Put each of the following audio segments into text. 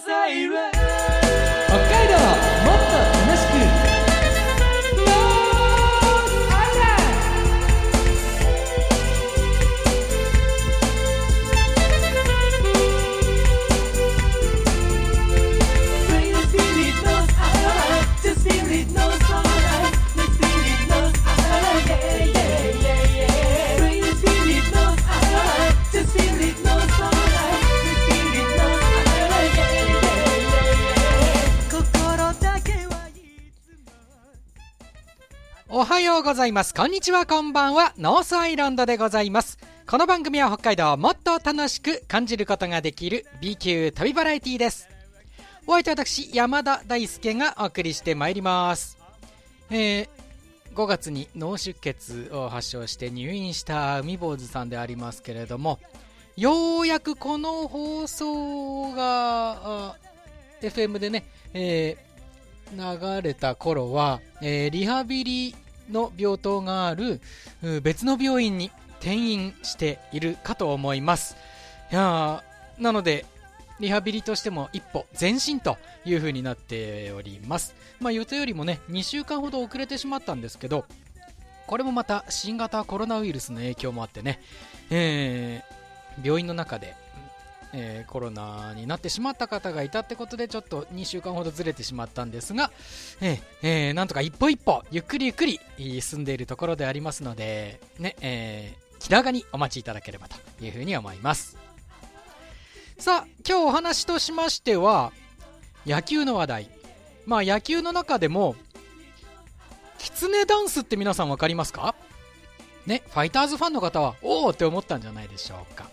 海おはようございます。こんにちは、こんばんは。ノースアイランドでございます。この番組は北海道をもっと楽しく感じることができる B 級旅バラエティです。お相手は私、山田大輔がお送りしてまいります。えー、5月に脳出血を発症して入院した海坊主さんでありますけれども、ようやくこの放送が、FM でね、えー流れた頃は、えーリハビリの病棟がある別の病院に転院しているかと思います。いやなのでリハビリとしても一歩前進という風になっております。まあ予定よりもね2週間ほど遅れてしまったんですけどこれもまた新型コロナウイルスの影響もあってね、えー病院の中でえーコロナになってしまった方がいたってことでちょっと2週間ほどずれてしまったんですが、えーえーなんとか一歩一歩ゆっくりゆっくり進んでいるところでありますので、ねえー気長にお待ちいただければというふうに思います。さあ今日お話としましては野球の話題まあ野球の中でもキツネダンスって皆さん分かりますか？ねファイターズファンの方はおおって思ったんじゃないでしょうか。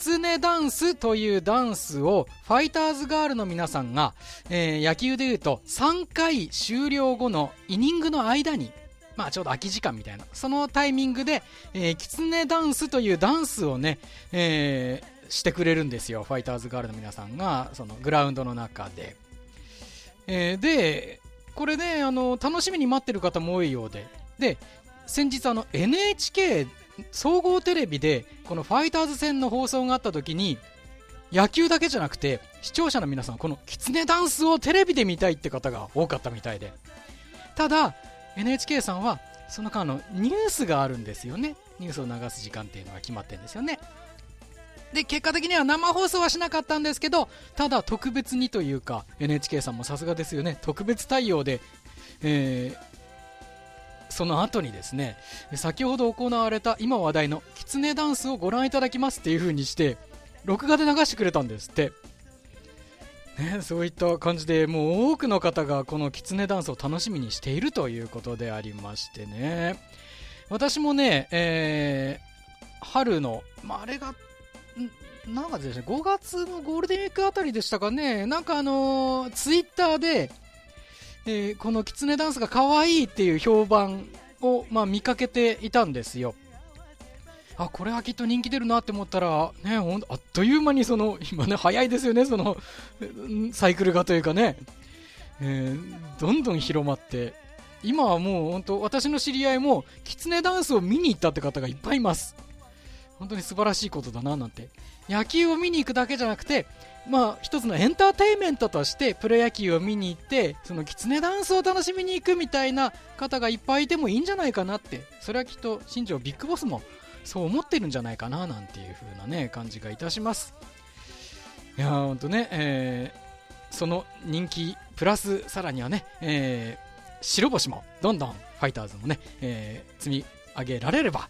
ツネダンスというダンスをファイターズガールの皆さんが、えー野球でいうと3回終了後のイニングの間に、まあちょうど空き時間みたいな、そのタイミングで、えーキツネダンスというダンスをね、えーしてくれるんですよ。ファイターズガールの皆さんが、そのグラウンドの中で。えーで、これね、あの、楽しみに待ってる方も多いようで。で、先日あの NHK 総合テレビでこのファイターズ戦の放送があった時に野球だけじゃなくて視聴者の皆さんこのキツネダンスをテレビで見たいって方が多かったみたいで。ただ NHK さんはその間のニュースがあるんですよね。ニュースを流す時間っていうのが決まってるんですよね。で結果的には生放送はしなかったんですけどただ特別にというか NHK さんもさすがですよね。特別対応で、えーその後にですね先ほど行われた今話題のキツネダンスをご覧いただきますっていう風にして録画で流してくれたんですって、ね、そういった感じでもう多くの方がこのキツネダンスを楽しみにしているということでありましてね。私もね、えー春の、まあ、あれがん何月でした5月のゴールデンウィークあたりでしたかね。なんかあのーツイッターでえーこのキツネダンスが可愛いっていう評判を、まあ、見かけていたんですよ。あ、これはきっと人気出るなって思ったら、ね、ほんあっという間にその、今ね、早いですよね、その、サイクルがというかね、えーどんどん広まって、今はもう本当、私の知り合いも、キツネダンスを見に行ったって方がいっぱいいます。本当に素晴らしいことだな、なんて。野球を見に行くだけじゃなくて、まあ、一つのエンターテインメントとしてプロ野球を見に行ってそのキツネダンスを楽しみに行くみたいな方がいっぱいいてもいいんじゃないかなってそれはきっと新庄ビッグボスもそう思ってるんじゃないかななんていう風なね感じがいたしますいやーほんとね、えーその人気プラスさらにはね、えー白星もどんどんファイターズもね、えー積み上げられれば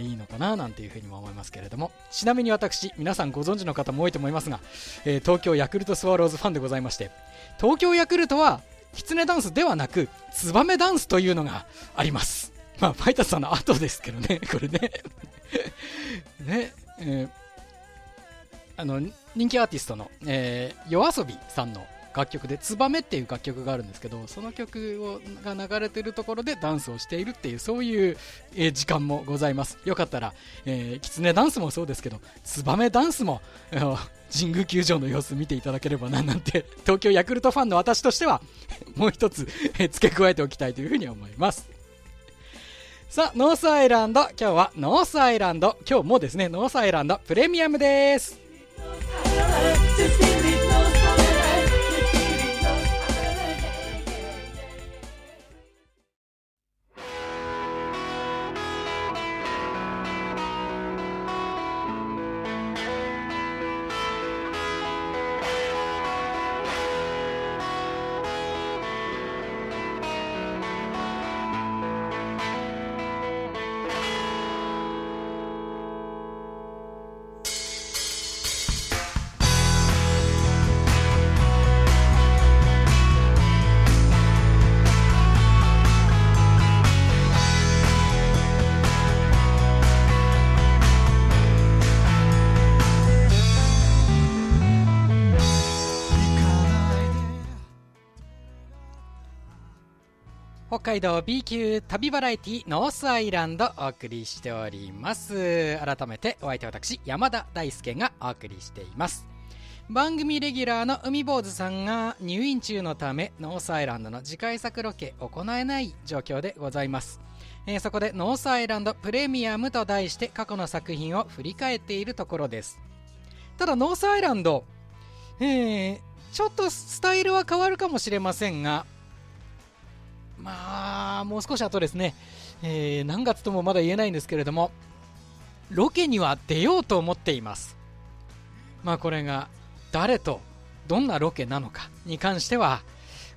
いいのかななんていうふうにも思いますけれども。ちなみに私皆さんご存知の方も多いと思いますが、えー東京ヤクルトスワローズファンでございまして東京ヤクルトはキツネダンスではなくツバメダンスというのがあります。まあファイターズさんの後ですけどね これね。ね、えーあの人気アーティストの、えー、夜遊びさんの楽曲で「ツバメ」っていう楽曲があるんですけどその曲をが流れてるところでダンスをしているっていうそういう、え時間もございます。よかったら、えー、キツネダンスもそうですけどツバメダンスも、神宮球場の様子見ていただければななんて 東京ヤクルトファンの私としては もう一つ、え付け加えておきたいというふうに思います。さあノースアイランド。今日はノースアイランド。今日もですねノースアイランドプレミアムです。海道 B 級旅バラエティノースアイランドお送りしております。改めてお相手は私山田大輔がお送りしています。番組レギュラーの海坊主さんが入院中のためノースアイランドの次回作ロケ行えない状況でございます、えーそこでノースアイランドプレミアムと題して過去の作品を振り返っているところです。ただノースアイランドえーちょっとスタイルは変わるかもしれませんがまあもう少し後ですね、えー何月ともまだ言えないんですけれどもロケには出ようと思っています。まあこれが誰とどんなロケなのかに関しては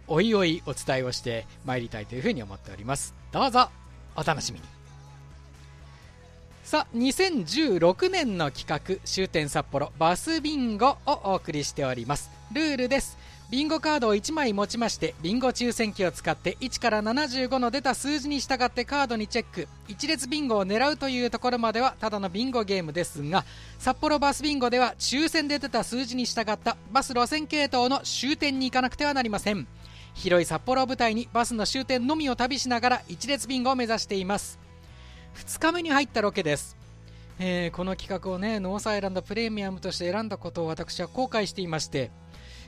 おいおいお伝えをしてまいりたいというふうに思っております。どうぞお楽しみに。さあ2016年の企画終点札幌バスビンゴをお送りしております。ルールです。ビンゴカードを1枚持ちましてビンゴ抽選機を使って1から75の出た数字に従ってカードにチェック。一列ビンゴを狙うというところまではただのビンゴゲームですが札幌バスビンゴでは抽選で出た数字に従ったバス路線系統の終点に行かなくてはなりません。広い札幌を舞台にバスの終点のみを旅しながら一列ビンゴを目指しています。2日目に入ったロケです、えーこの企画をねノースアイランドプレミアムとして選んだことを私は後悔していまして、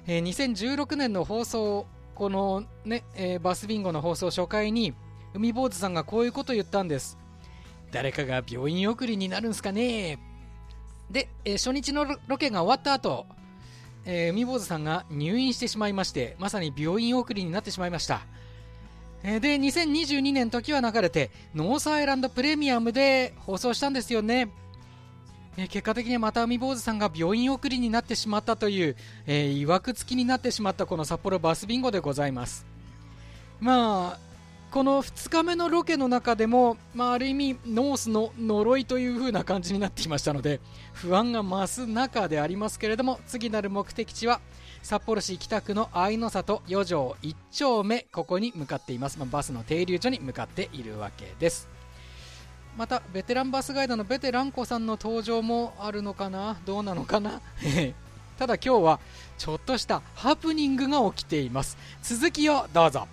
えー2016年の放送このね、えーバスビンゴの放送初回に海坊主さんがこういうことを言ったんです。誰かが病院送りになるんすかね。で、えー初日のロケが終わった後、えー海坊主さんが入院してしまいましてまさに病院送りになってしまいました。で2022年時は流れてノースアイランドプレミアムで放送したんですよね、えー結果的にまた海坊主さんが病院送りになってしまったという、えー、曰くつきになってしまったこの札幌バスビンゴでございます。まあこの2日目のロケの中でも、まあ、ある意味ノースの呪いという風な感じになっていましたので不安が増す中でありますけれども次なる目的地は札幌市北区の愛の里4条1丁目ここに向かっています、まあバスの停留所に向かっているわけです。またベテランバスガイドのベテランコさんの登場もあるのかな？どうなのかな？ただ今日はちょっとしたハプニングが起きています続きをどうぞ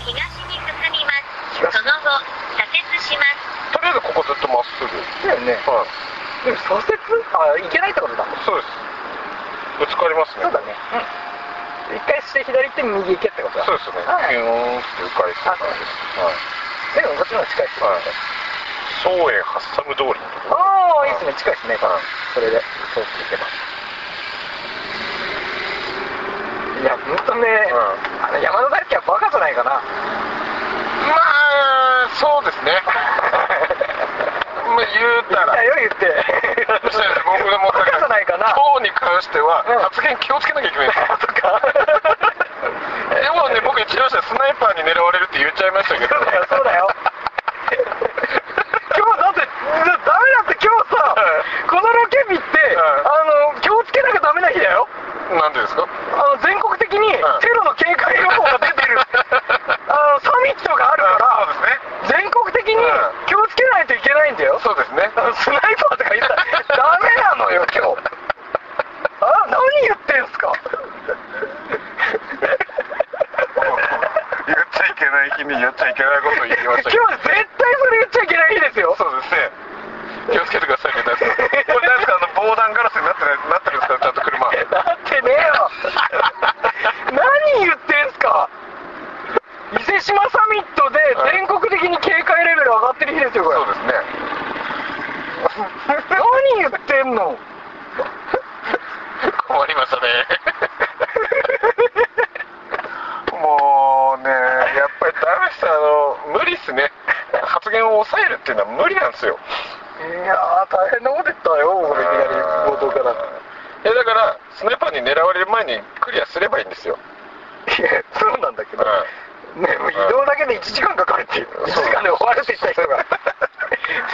東に進みますその後左折しますとりあえずここずっとまっすぐ。だよね。はい。でも左折？あ、いけないってことだ。そうです。ぶつかりますね。そうだね。うん。一回して左行って右行けってことだ。そうですね。はいピューンって迂回する感じです。はい。でもこっちの方が近いっすよはい。松園ハッサム通りのところ。ああ、いいっすね。近いっすね。はいそれで、そうって行けば。いや、ほんとね、うんあの山田大輝はバカじゃないかな。まあ、そうですね。まあ、言うたら。よ、言って。そうです僕でもバカじゃないかな。今日に関してはうん発言気をつけなきゃいけないんですよ。そっか。でもね、僕一応したスナイパーに狙われるって言っちゃいましたけど。そうだよ。今日だって、ダメだって今日さ、このロケ日って、あの、気をつけなきゃダメな日だよ。なんでですか？あの、全国的にうんテロの警戒予報が出てる、あの、サミットがあるそうかですね。ら、全国的にうん気をつけないといけないんだよ。そうですね。あのスナイパーとか言ったらダメなのよ、今日。あ、何言ってんすか言っちゃいけない日に言っちゃいけないことを言いましたけど。今日絶対それ言っちゃいけない日ですよ。そうですね。気をつけてくださいね、大輔さん。これ、大輔さん、あの防弾ガラスになってないなってるんですか、ちゃんと車。なってねえよ何言ってんすか伊勢志摩サミットで全国的に警戒レベル上がってる日ですよこれそうですね。何言ってんの 困りましたね、やっぱりダメですあの、無理っすね。発言を抑えるっていうのは無理なんですよ。いやー大変なこと言ったよ俺いきなり冒頭から。いや、だから、スナイパーに狙われる前にクリアすればいいんですよ。いやそうなんだけどうん。ねもう移動だけで1時間かかるっていう1時間で終わるって言った人が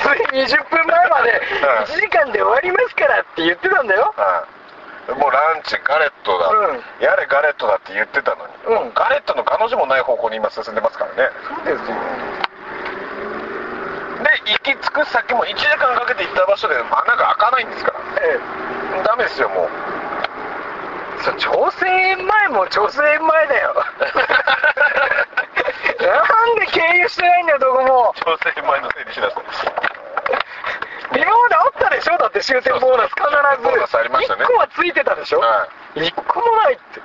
つい20分前までうん。1時間で終わりますからって言ってたんだよ。はいもうランチガレットだ、うん。やれガレットだって言ってたのに、うん。ガレットの彼女もない方向に今進んでますからね。そうですよ。で行き着く先も1時間かけて行った場所で穴が開かないんですから。えダメですよもう。えそう調整園前も調整園前だよ。なんで経由してないんだよどこも。調整前のせいにしなさい。今まであったでしょ？だって終点ボーナス必ず。ボーナスありましたね。1個はついてたでしょ、は1個もないって。い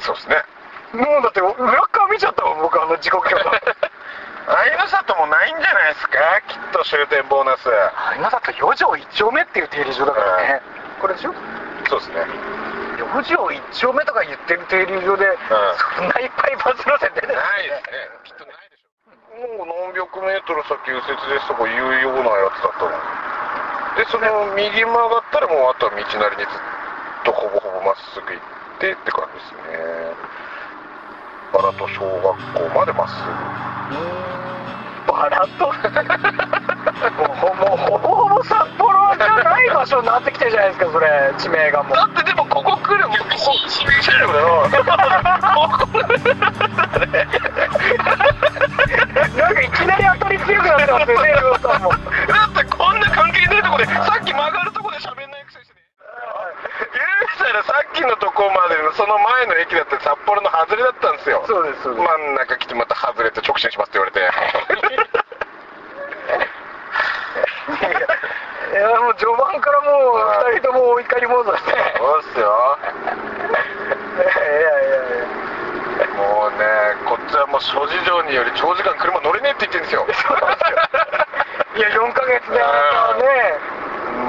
そうですね。もうだって裏側見ちゃったもん僕あの時刻表あ いの里もないんじゃないですか？きっと終点ボーナス。あ今だと4条1丁目っていう停留所だからね。これでしょ？そうですね。4条1丁目とか言ってる停留所で、そんないっぱいバス路線出てないですね。きっとないでしょもう何百メートル先右折ですとか言うようなやつだったもんでその右曲がったらもうあとは道なりにずっとほぼほぼまっすぐ行ってって感じですねバラと小学校までまっす。ぐバラと。もうほほぼほぼ札幌じゃない場所になってきてるじゃないですかそれ。地名がもう。だってでもここ来るもうここ来るよなんかいきなり当たり強くなってますよねさんもだってこんな関係ないとこでさっき曲がるとこで喋んないくせしてね言うしたらさっきのとこまでのその前の駅だって札幌の外れだったんですよ。そうですそうです。真ん中来てまた外れて直進しますって言われて。いやもう序盤からもう2人ともお怒りモードしてそうっすよ。いやいやいやもうねこっちはもう諸事情により長時間車乗れねえって言ってるんですよ いや4ヶ月であなたはね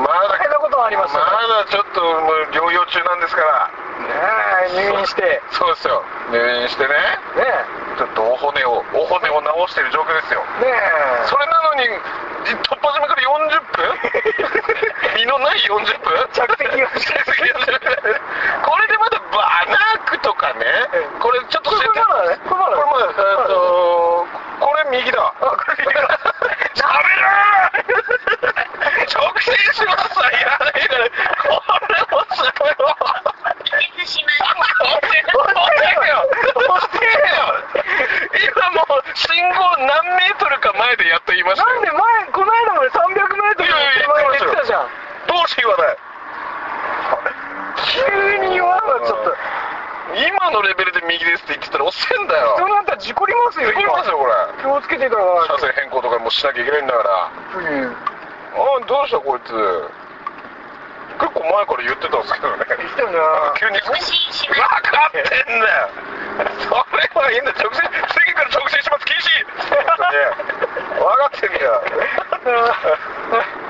まだ大変なことはありましたねまだちょっともう療養中なんですから。ねえ入院して。ねそうですよ。入院してね。え。ちょっとお骨をお骨を治してる状況ですよ。ねえ。それなのに突破締めから40分身のない40分着席をしてこれでまだバナークとかねこれちょっとこれまだねこれまだこれまだえっとこれ右だあこれ右だ喋る直進しますわいらないからこれも喋ろう右折します。押してよ押してよ今もう信号何メートルか前でやっと言いましたよなんで前この間まで300メートルいやいや手前に出てたじゃんどうして言わない急に言わんわちょっと今のレベルで右ですって言ってたら押せんだよ。人なんたら事故りますよできますよこれ。気をつけてか車線変更とかもしなきゃいけないんだから。うん。あどうしたこいつ。結構前から言ってたんですけどね。言ってたよな。急に。分かってんだよ。それはいいんだ直進次から直進します禁止。分かってんだよ。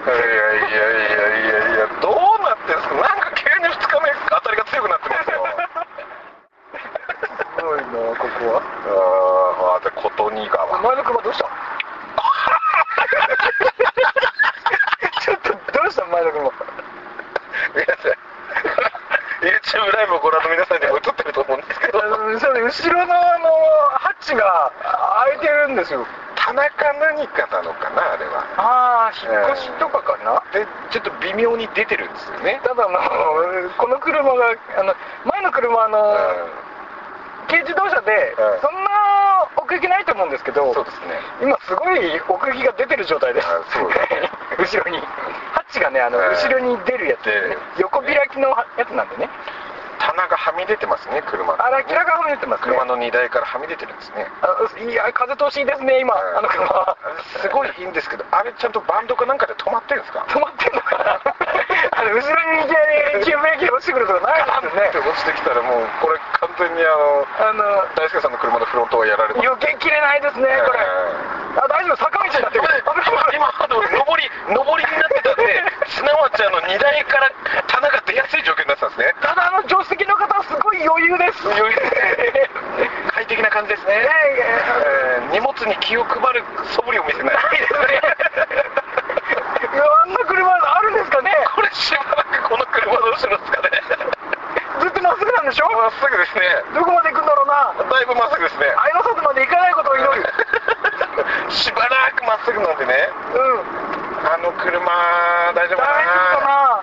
いやいやいやいやいやどうなってんすかなんか急に2日目当たりが強くなってますよすごいなここは？ああで琴仁川。前の車どうした？ちょっとどうした？前の車。皆さん YouTube ライブをご覧の皆さんにも映ってると思うんですけど。そ後ろのあのハッチが開いてるんですよ。田中何かなのかなあれは。ああ引っ越しとかかな、でちょっと微妙に出てるんですよね。ただあのこの車があの前の車あの、軽自動車で、うんそんな奥行きないと思うんですけどそうですね。今すごい奥行きが出てる状態ですあそう。だ 後ろに。ハッチがねあの、うん後ろに出るやつ横開きのやつなんでね棚がはみ出てますね車の。あら明らかに出てますね。車の荷台からはみ出てるんですね。あいや風通しいいですね今、うん。あの車。すごいいいんですけどあれちゃんとバンドかなんかで止まってるんですか？止まってんのかな あの後ろにいきなり急ブレーキで落ちてくることないですよね。落ちてきたらもうこれ完全にあのあの大輔さんの車のフロントはやられてます。避けきれないですねこれ、あ大丈夫坂道になって。る今今上り上りになってたんですなわちあの荷台からです余裕快適な感じですね、えー荷物に気を配る素振りを見せない。ないですねあんな車あるんですかね。これしばらくこの車の後ろですかね。ずっとまっすぐなんでしょ？まっすぐですね。どこまで行くんだろうな。だいぶまっすぐですね。愛の里まで行かないことを祈る。しばらくまっすぐなんでね。うん。あの車大丈夫かなな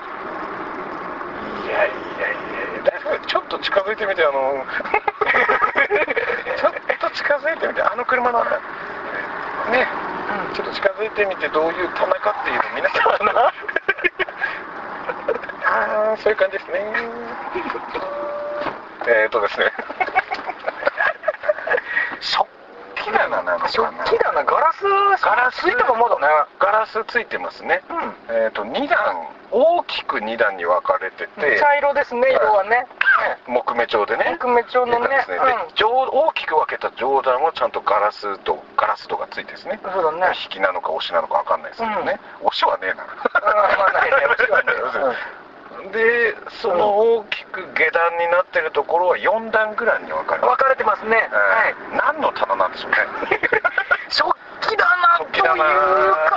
いやいやいや大丈夫ちょっと近づいてみてあの。ちょっと近づいてみてあの車のね、ちょっと近づいてみてどういう棚かっていうの皆さん あーそういう感じですね。えーとですね。食器棚なのかな食器棚ガラス。ガラスついたままだねガラスついてますね、うん。えーと2段大きく2段に分かれてて。茶色ですね色はね木目調でね。木目調のね。ですね。大きく分けた上段はちゃんとガラスとガラス戸がついてですね。うんそうだね。引きなのか押しなのか分かんないですけどね、押しはねえなでその大きく下段になってるところは4段ぐらいに分かれて分かれてますね。はい。うん何の棚なんでしょうね。食器棚というか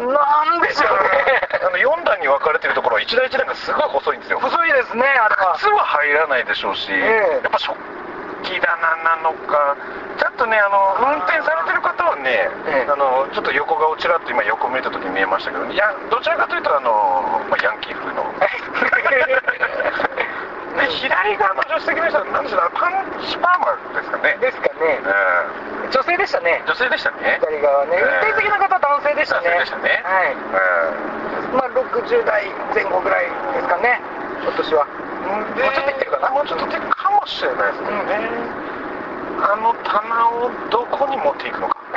なんでしょうねあの4段に分かれてるところは一段一段がすごい細いんですよ。細いですねあれは。靴は入らないでしょうし、ええ。やっぱ食器棚なのかちょっとねあの運転されてる方はね、ええ。あのちょっと横顔ちらっと今横見た時に見えましたけどいやどちらかというとあの、まあ、ヤンキー風の。で左側の助手席の人は何でしょうパンチパーマですかね、ですかね。う女性でしたね。ん、女性でしたね。左側ね。ええ。運転席の方は男性でしたね。男性でしたね。はい。うんまあ60代前後ぐらいですかね。今年は。でもうちょっといってるかな。もうちょっといってるかもしれないですけどね、あの棚をどこに持っていくのか。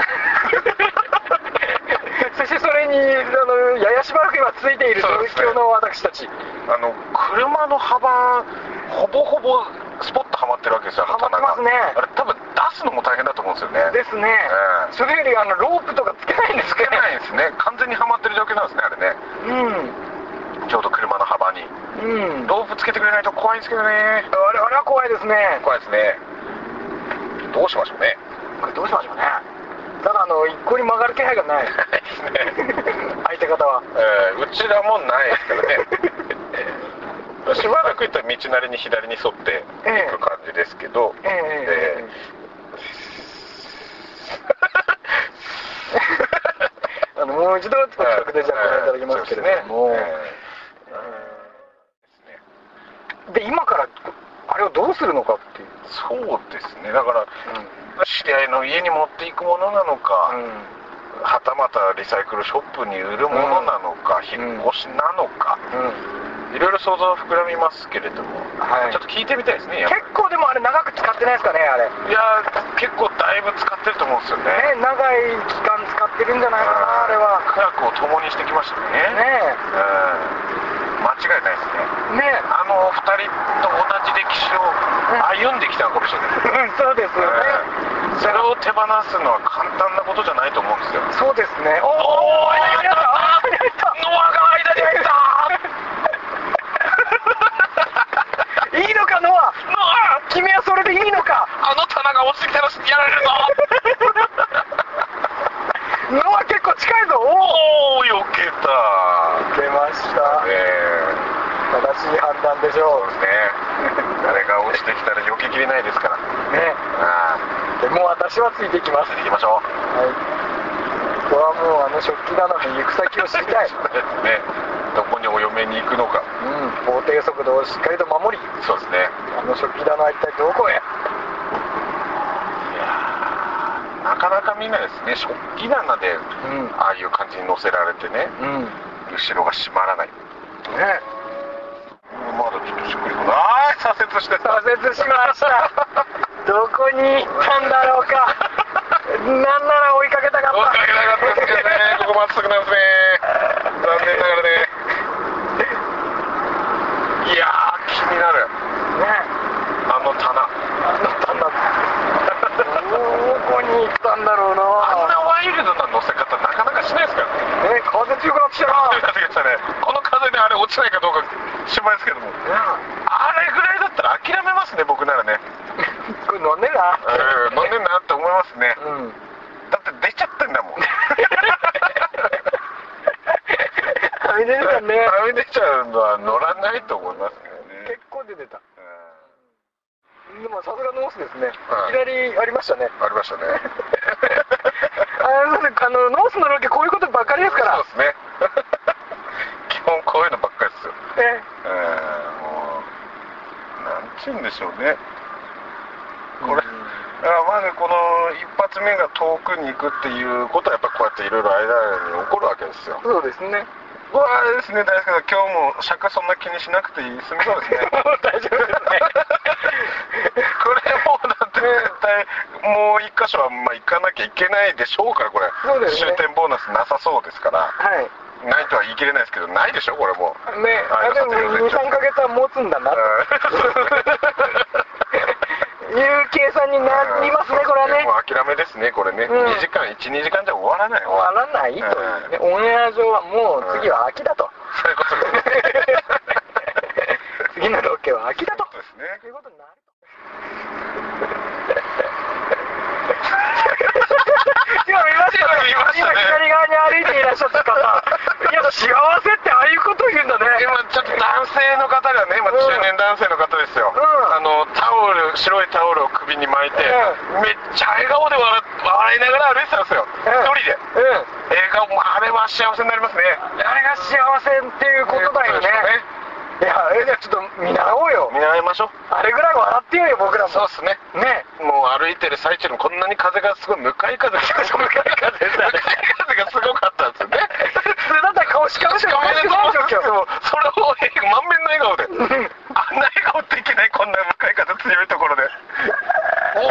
そしてそれにあのややしばらく今ついている状況の私たち。あの車の幅ほぼほぼスポッとはまってるわけですよはまってますね。あれ多分出すのも大変だと思うんですよね。ですね、ええ。それよりあのロープとかつけないんですつけないんですね。完全にはまってる状況なんですねあれね。ちょうど車の幅に。うん。うんロープつけてくれないと怖いんですけどね。あれあれは怖いですね。怖いですね。どうしましょうね。これどうしましょうね。ただあの一向に曲がる気配がない。相手方は。えーうちらもないですからね。しばらく行ったら道なりに左に沿っていく感じですけど、ええ。であのもう一度近くでじゃあご覧いただきますけれども、で今からあれをどうするのかっていう、そうですね。だから知り合いの家に持っていくものなのか、はたまたリサイクルショップに売るものなのか、引っ越しなのか、いろいろ想像は膨らみますけれども、はい。ちょっと聞いてみたいですね結構でもあれ長く使ってないですかねあれ。りいやー結構だいぶ使ってると思うんですよね。ね長い期間使ってるんじゃないかなあれは。苦楽を共にしてきましたね。ねうん。間違いないですね。え。ねあの二人と同じ歴史を歩んできたのかもしれない、えうんそうですよね、うん。それを手放すのは簡単なことじゃないと思うんですよ。そうですね。おおー間に合った間に合った。ノアが間に入ったいいのかノアノア君はそれでいいのかあの棚が落ちてきたらやられるぞノア結構近いぞおおお避けた出ましたえ正しい判断でしょそう。ですね。誰が落ちてきたら避けきれないですから。うね。あでもう私はついていきます。あ行きましょう。はい。ここはもうあの食器棚の行く先を知りたい。ね。どこにお嫁に行くのか。うん。法定速度をしっかりと守り。そうですね。あの食器棚は一体どこへ。なかなか見ないですね。食器棚でうん。ああいう感じに乗せられてね。うん。後ろが閉まらない。ねまだちょっとしっくりこないあー左折してた左折しました。どこに行ったんだろうか。なんなら追いかけたかった。追いかけなかったですけどね。ここまっすぐなんですね。残念ながらね。いやー気になる。ね。あの棚。あの棚。どこに行ったんだろうあんなワイルドな乗せ方なかなかしないですからね。なね風強くなってきたな。風が強くなってきたね。この風であれ落ちないかどうか心配ですけども。あれぐらいだったら諦めますね僕ならね。これ乗んねえな。うん飲んでんなって思いますね。うん。だって出ちゃってんだもん。はみ出てたね。はみ出ちゃうのは乗らないと思いますけどね。結構出てた。でもさすがノースですね。はい左ありましたね。ありましたね。あのノースのロケこういうことばっかりですから。そうですね基本こういうのばっかりですよねえーもうなんでしょうね。これ、あまずこの一発目が遠くに行くっていうことはやっぱこうやっていろいろ間に起こるわけですよ。そうですね。うわあですね大輔さん今日も尺そんな気にしなくていい済みそうですね。大丈夫ですね。これもうだって絶対もう一箇所はまあ行かなきゃいけないでしょうからこれ。そうですね。終点ボーナスなさそうですから。はいないとは言い切れないですけどないでしょ？これもう。ね。はい。あでも23ヶ月は持つんだな。という計算 になりますねこれはね。もう諦めですねこれね、うん。2時間12時間じゃ終わらない終わらない？というね。オンエア上はもう次は秋だと。そういうことですね。次のロケは秋だと。そうですね。ということになる 今見ましたね。今左側に歩いていらっしゃった方幸せってああいうことを言うんだね。今ちょっと男性の方がね、まあ、うん。中年男性の方ですよ、うん。あのタオル白いタオルを首に巻いて、うめっちゃ笑顔で笑笑いながら歩いてたんですよ、うん。一人で。うん。笑顔もあれは幸せになりますね。あれが幸せっていうことだよね。いやえじゃあちょっと見習おう。よ見習いましょう。あれぐらい笑ってよよ僕らも。そうですね。ね。もう歩いてる最中にこんなに風がすごい向かい風が向かい風向かい風がすごかったんですよね普通だったら顔しかめてしかもそれを満面の笑顔であんな笑顔できないこんな向かい風強いところで大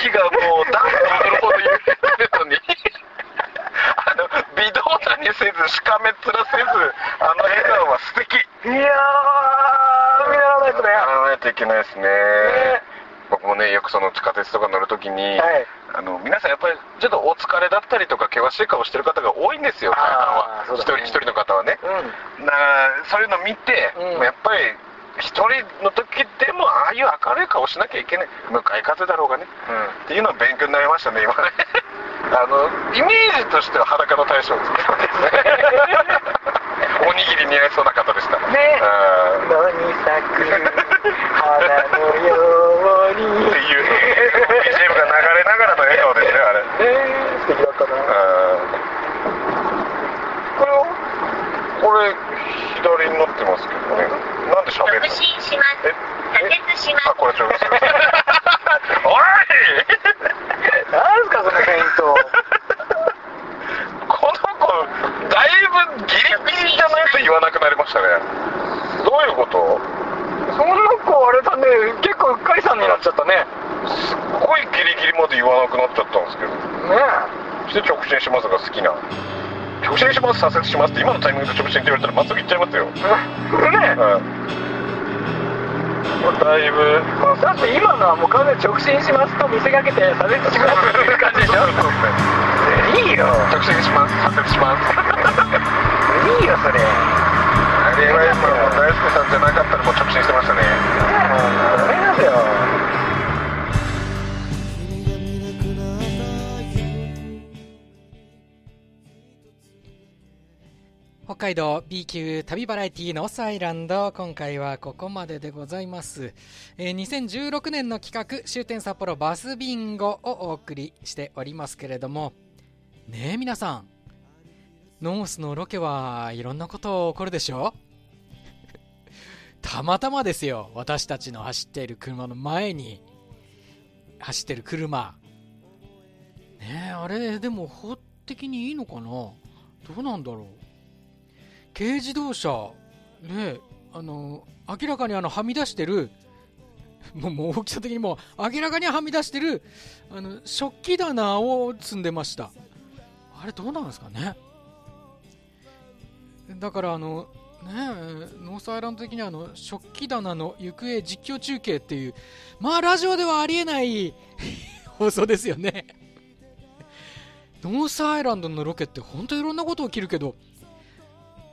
きい木がもうダンス踊るほど揺れてるのにあの微動だにせずしかめっ面せずあの笑顔は素敵いやー見習わないとねやらないといけないですねね僕もねよくその地下鉄とか乗るときに、はいあの皆さんやっぱりちょっとお疲れだったりとか険しい顔してる方が多いんですよ大半は一、人一人の方はね、うん。だからそういうの見て、うん。やっぱり一人の時でもああいう明るい顔しなきゃいけない。向かい風だろうがね、っていうのは勉強になりましたね今ね。あのイメージとしては裸の大将ですね。おにぎり似合いそうな方でしたねうん野に咲く花のようにっていう BGM が流れながらの笑顔ですねあれねえ素敵だったなこれをこれ左になってますけどねなんで喋るの直進しますえ左折しますあこれちょっとおいなんすかそのフェイントこの子だいぶギリギリじゃないと言わなくなりましたねどういうことその子あれだね結構うっかりさんになっちゃったねすっごいギリギリまで言わなくなっちゃったんですけどねそして直進しますが好きな直進します左折しますって今のタイミングで直進って言われたらまっすぐ行っちゃいますよ。え。ねうん。だいぶ。だって今のはもう完全に直進しますと見せかけて左折しますっていう感じでしょ。そうですねいいよ。直進します。左折します。いいよそれ。あれは今もう大輔さんじゃなかったらもう直進してましたね。ダメなんだよ海道 B 級旅バラエティノースアイランド今回はここまででございます、えー2016年の企画終点札幌バスビンゴをお送りしておりますけれども。ねえ皆さん。ノースのロケはいろんなこと起こるでしょ？たまたまですよ。私たちの走っている車の前に走ってる車。ねえあれでも法的にいいのかな？どうなんだろう？軽自動車ねあの明らかにあのはみ出してる もう大きさ的にも明らかにはみ出してるあの食器棚を積んでました。あれどうなんですかね。だからあのねノースアイランド的にはあの食器棚の行方実況中継っていうまあラジオではありえない 放送ですよね。ノースアイランドのロケって本当いろんなこと起きるけど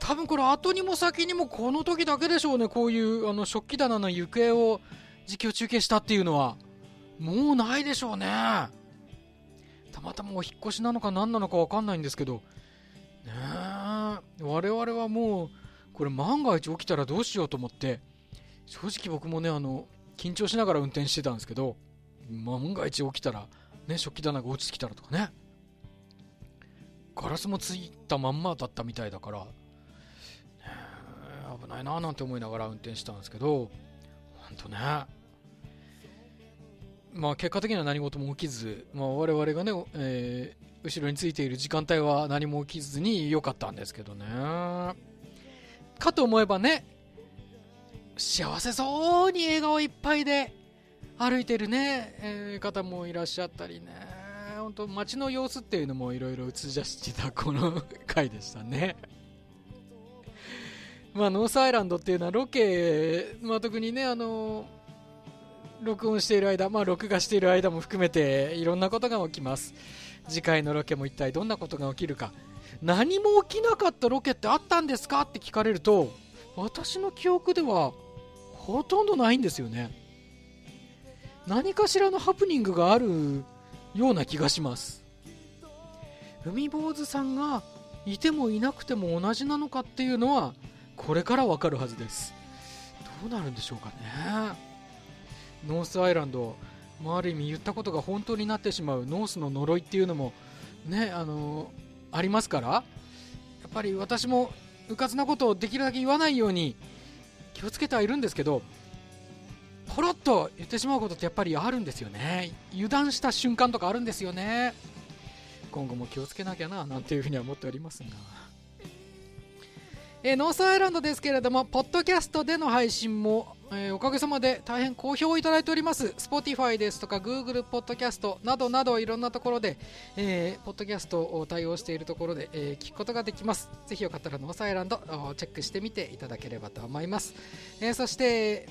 多分これ後にも先にもこの時だけでしょうね。こういうあの食器棚の行方を実況中継したっていうのは。もうないでしょうね。たまたまお引っ越しなのか何なのか分かんないんですけど。ねえ。我々はもうこれ万が一起きたらどうしようと思って。正直僕もねあの緊張しながら運転してたんですけど。万が一起きたらね食器棚が落ちてきたらとかね。ガラスもついたまんまだったみたいだから、ないななんて思いながら運転したんですけど本当ね。まあ結果的には何事も起きず、まあ、我々がね、えー後ろについている時間帯は何も起きずに良かったんですけどね。かと思えばね幸せそうに笑顔いっぱいで歩いてるね、えー方もいらっしゃったりね。本当街の様子っていうのもいろいろ映し出してたこの回でしたね。まあノースアイランドっていうのはロケ、まあ、特にねあの録音している間、まあ、録画している間も含めていろんなことが起きます。次回のロケも一体どんなことが起きるか。何も起きなかったロケってあったんですかって聞かれると私の記憶ではほとんどないんですよね。何かしらのハプニングがあるような気がします。海坊主さんがいてもいなくても同じなのかっていうのはこれからわかるはずです。どうなるんでしょうかね。ノースアイランド、まあ、ある意味言ったことが本当になってしまう。ノースの呪いっていうのもねあのありますから。やっぱり私もうかつなことをできるだけ言わないように気をつけてはいるんですけどポロッと言ってしまうことってやっぱりあるんですよね。油断した瞬間とかあるんですよね。今後も気をつけなきゃななんていうふうには思っておりますが。えーノースアイランドですけれども、ポッドキャストでの配信も、えーおかげさまで大変好評をいただいております。Spotify ですとか Google ポッドキャストなどなどいろんなところで、えーポッドキャストを対応しているところで、えー聞くことができます。ぜひよかったらノースアイランドおチェックしてみていただければと思います。えーそして、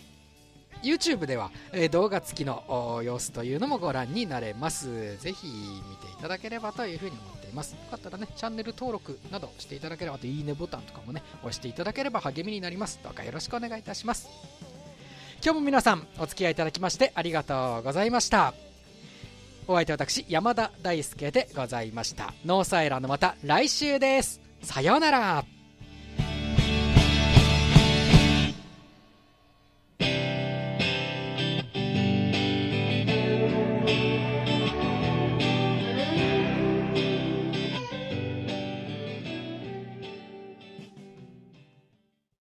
YouTube では、えー動画付きの様子というのもご覧になれます。ぜひ見ていただければというふうに思っています。よかったらね、チャンネル登録などしていただければ、あといいねボタンとかもね、押していただければ励みになります。どうかよろしくお願いいたします。今日も皆さんお付き合いいただきましてありがとうございました。お相手は私、山田大輔でございました。ノーサイラーのまた来週です。さようなら。